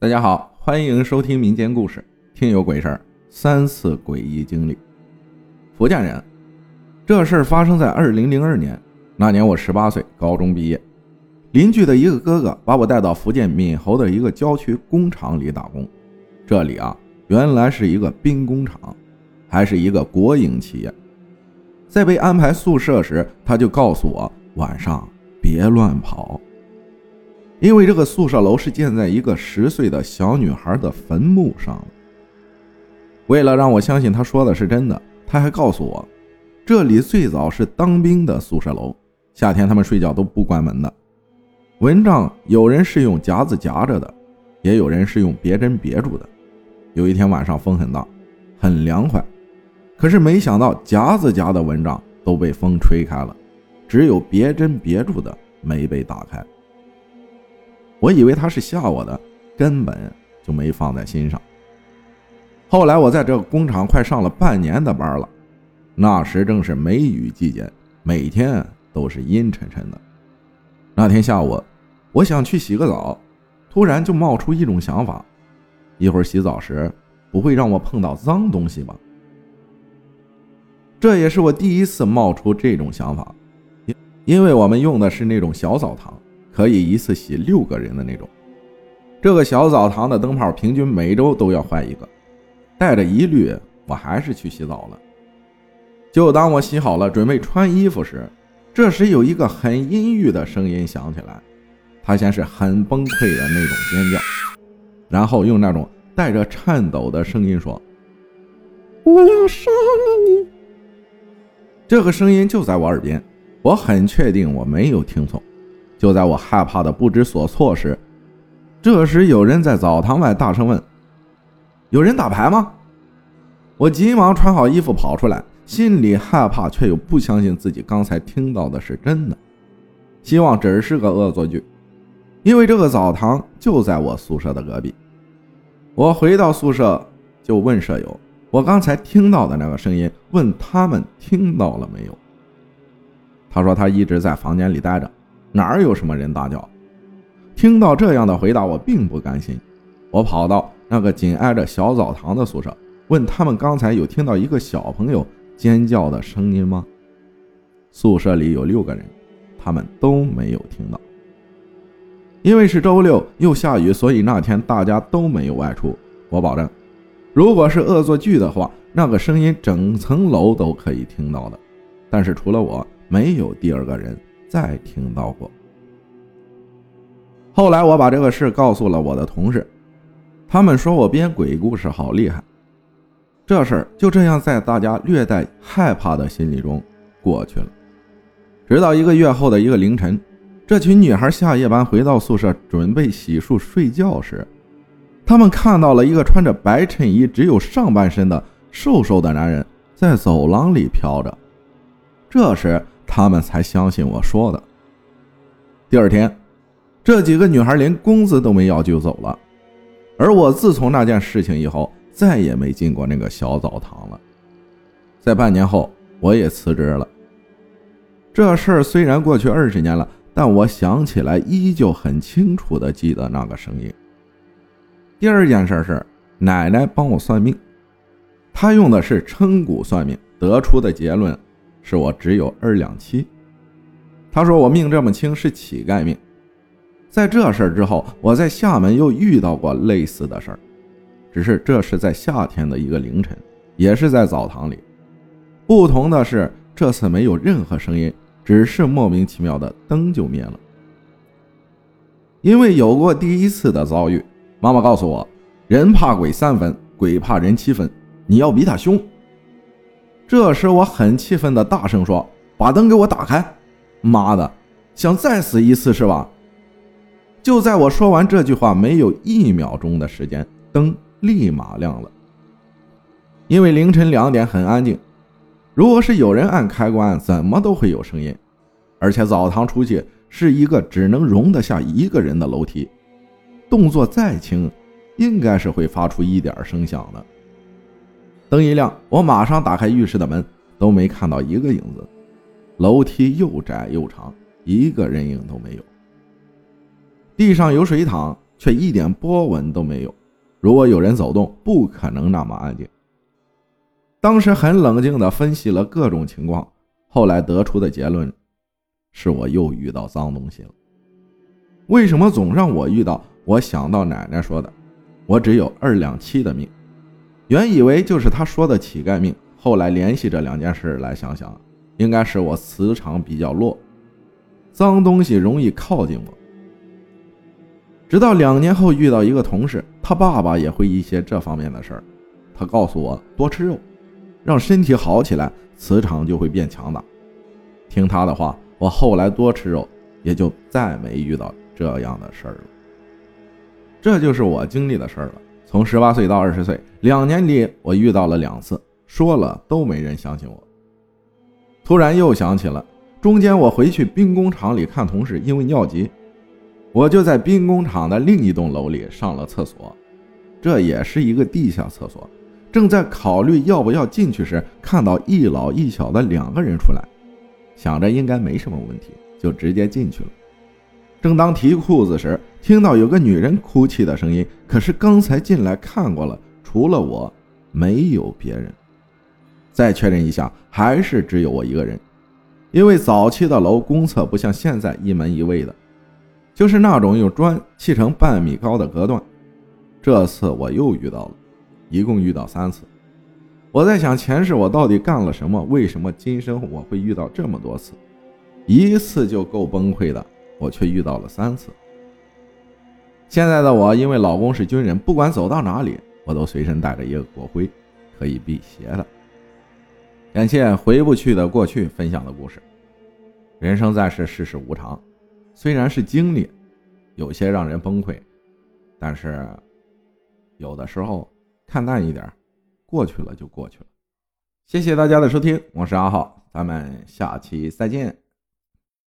大家好，欢迎收听民间故事《听有鬼事儿》，三次诡异经历。福建人，这事儿发生在二零零二年，那年我十八岁，高中毕业。邻居的一个哥哥把我带到福建闽侯的一个郊区工厂里打工。这里啊，原来是一个兵工厂，还是一个国营企业。在被安排宿舍时，他就告诉我晚上别乱跑。因为这个宿舍楼是建在一个十岁的小女孩的坟墓上。为了让我相信他说的是真的，他还告诉我，这里最早是当兵的宿舍楼，夏天他们睡觉都不关门的。蚊帐有人是用夹子夹着的，也有人是用别针别住的。有一天晚上风很大，很凉快，可是没想到夹子夹的蚊帐都被风吹开了，只有别针别住的没被打开。我以为他是吓我的，根本就没放在心上。后来我在这个工厂快上了半年的班了，那时正是梅雨季节，每天都是阴沉沉的。那天下午，我想去洗个澡，突然就冒出一种想法：一会儿洗澡时不会让我碰到脏东西吧？这也是我第一次冒出这种想法，因因为我们用的是那种小澡堂。可以一次洗六个人的那种，这个小澡堂的灯泡平均每周都要换一个。带着疑虑，我还是去洗澡了。就当我洗好了，准备穿衣服时，这时有一个很阴郁的声音响起来。他先是很崩溃的那种尖叫，然后用那种带着颤抖的声音说：“我要杀了你！”这个声音就在我耳边，我很确定我没有听错。就在我害怕的不知所措时，这时有人在澡堂外大声问：“有人打牌吗？”我急忙穿好衣服跑出来，心里害怕却又不相信自己刚才听到的是真的，希望只是个恶作剧，因为这个澡堂就在我宿舍的隔壁。我回到宿舍就问舍友：“我刚才听到的那个声音，问他们听到了没有？”他说他一直在房间里待着。哪儿有什么人大叫？听到这样的回答，我并不甘心。我跑到那个紧挨着小澡堂的宿舍，问他们刚才有听到一个小朋友尖叫的声音吗？宿舍里有六个人，他们都没有听到。因为是周六又下雨，所以那天大家都没有外出。我保证，如果是恶作剧的话，那个声音整层楼都可以听到的。但是除了我，没有第二个人。再听到过。后来我把这个事告诉了我的同事，他们说我编鬼故事好厉害。这事儿就这样在大家略带害怕的心理中过去了。直到一个月后的一个凌晨，这群女孩下夜班回到宿舍准备洗漱睡觉时，他们看到了一个穿着白衬衣、只有上半身的瘦瘦的男人在走廊里飘着。这时。他们才相信我说的。第二天，这几个女孩连工资都没要就走了，而我自从那件事情以后，再也没进过那个小澡堂了。在半年后，我也辞职了。这事儿虽然过去二十年了，但我想起来依旧很清楚的记得那个声音。第二件事是奶奶帮我算命，她用的是称骨算命，得出的结论。是我只有二两七，他说我命这么轻是乞丐命。在这事儿之后，我在厦门又遇到过类似的事儿，只是这是在夏天的一个凌晨，也是在澡堂里。不同的是，这次没有任何声音，只是莫名其妙的灯就灭了。因为有过第一次的遭遇，妈妈告诉我，人怕鬼三分，鬼怕人七分，你要比他凶。这时，我很气愤的大声说：“把灯给我打开！妈的，想再死一次是吧？”就在我说完这句话没有一秒钟的时间，灯立马亮了。因为凌晨两点很安静，如果是有人按开关，怎么都会有声音。而且澡堂出去是一个只能容得下一个人的楼梯，动作再轻，应该是会发出一点声响的。灯一亮，我马上打开浴室的门，都没看到一个影子。楼梯又窄又长，一个人影都没有。地上有水淌，却一点波纹都没有。如果有人走动，不可能那么安静。当时很冷静地分析了各种情况，后来得出的结论是我又遇到脏东西了。为什么总让我遇到？我想到奶奶说的，我只有二两七的命，原以为就是他说的乞丐命。后来联系这两件事来想想，应该是我磁场比较弱，脏东西容易靠近我。直到两年后遇到一个同事，他爸爸也会一些这方面的事儿，他告诉我多吃肉。让身体好起来，磁场就会变强大。听他的话，我后来多吃肉，也就再没遇到这样的事儿了。这就是我经历的事儿了。从十八岁到二十岁，两年里我遇到了两次，说了都没人相信我。突然又想起了，中间我回去兵工厂里看同事，因为尿急，我就在兵工厂的另一栋楼里上了厕所，这也是一个地下厕所。正在考虑要不要进去时，看到一老一小的两个人出来，想着应该没什么问题，就直接进去了。正当提裤子时，听到有个女人哭泣的声音。可是刚才进来看过了，除了我，没有别人。再确认一下，还是只有我一个人。因为早期的楼公厕不像现在一门一卫的，就是那种用砖砌成半米高的隔断。这次我又遇到了。一共遇到三次，我在想前世我到底干了什么？为什么今生我会遇到这么多次？一次就够崩溃的，我却遇到了三次。现在的我因为老公是军人，不管走到哪里，我都随身带着一个国徽，可以辟邪的。感谢回不去的过去分享的故事。人生在世，世事无常，虽然是经历，有些让人崩溃，但是有的时候。看淡一点，过去了就过去了。谢谢大家的收听，我是阿浩，咱们下期再见。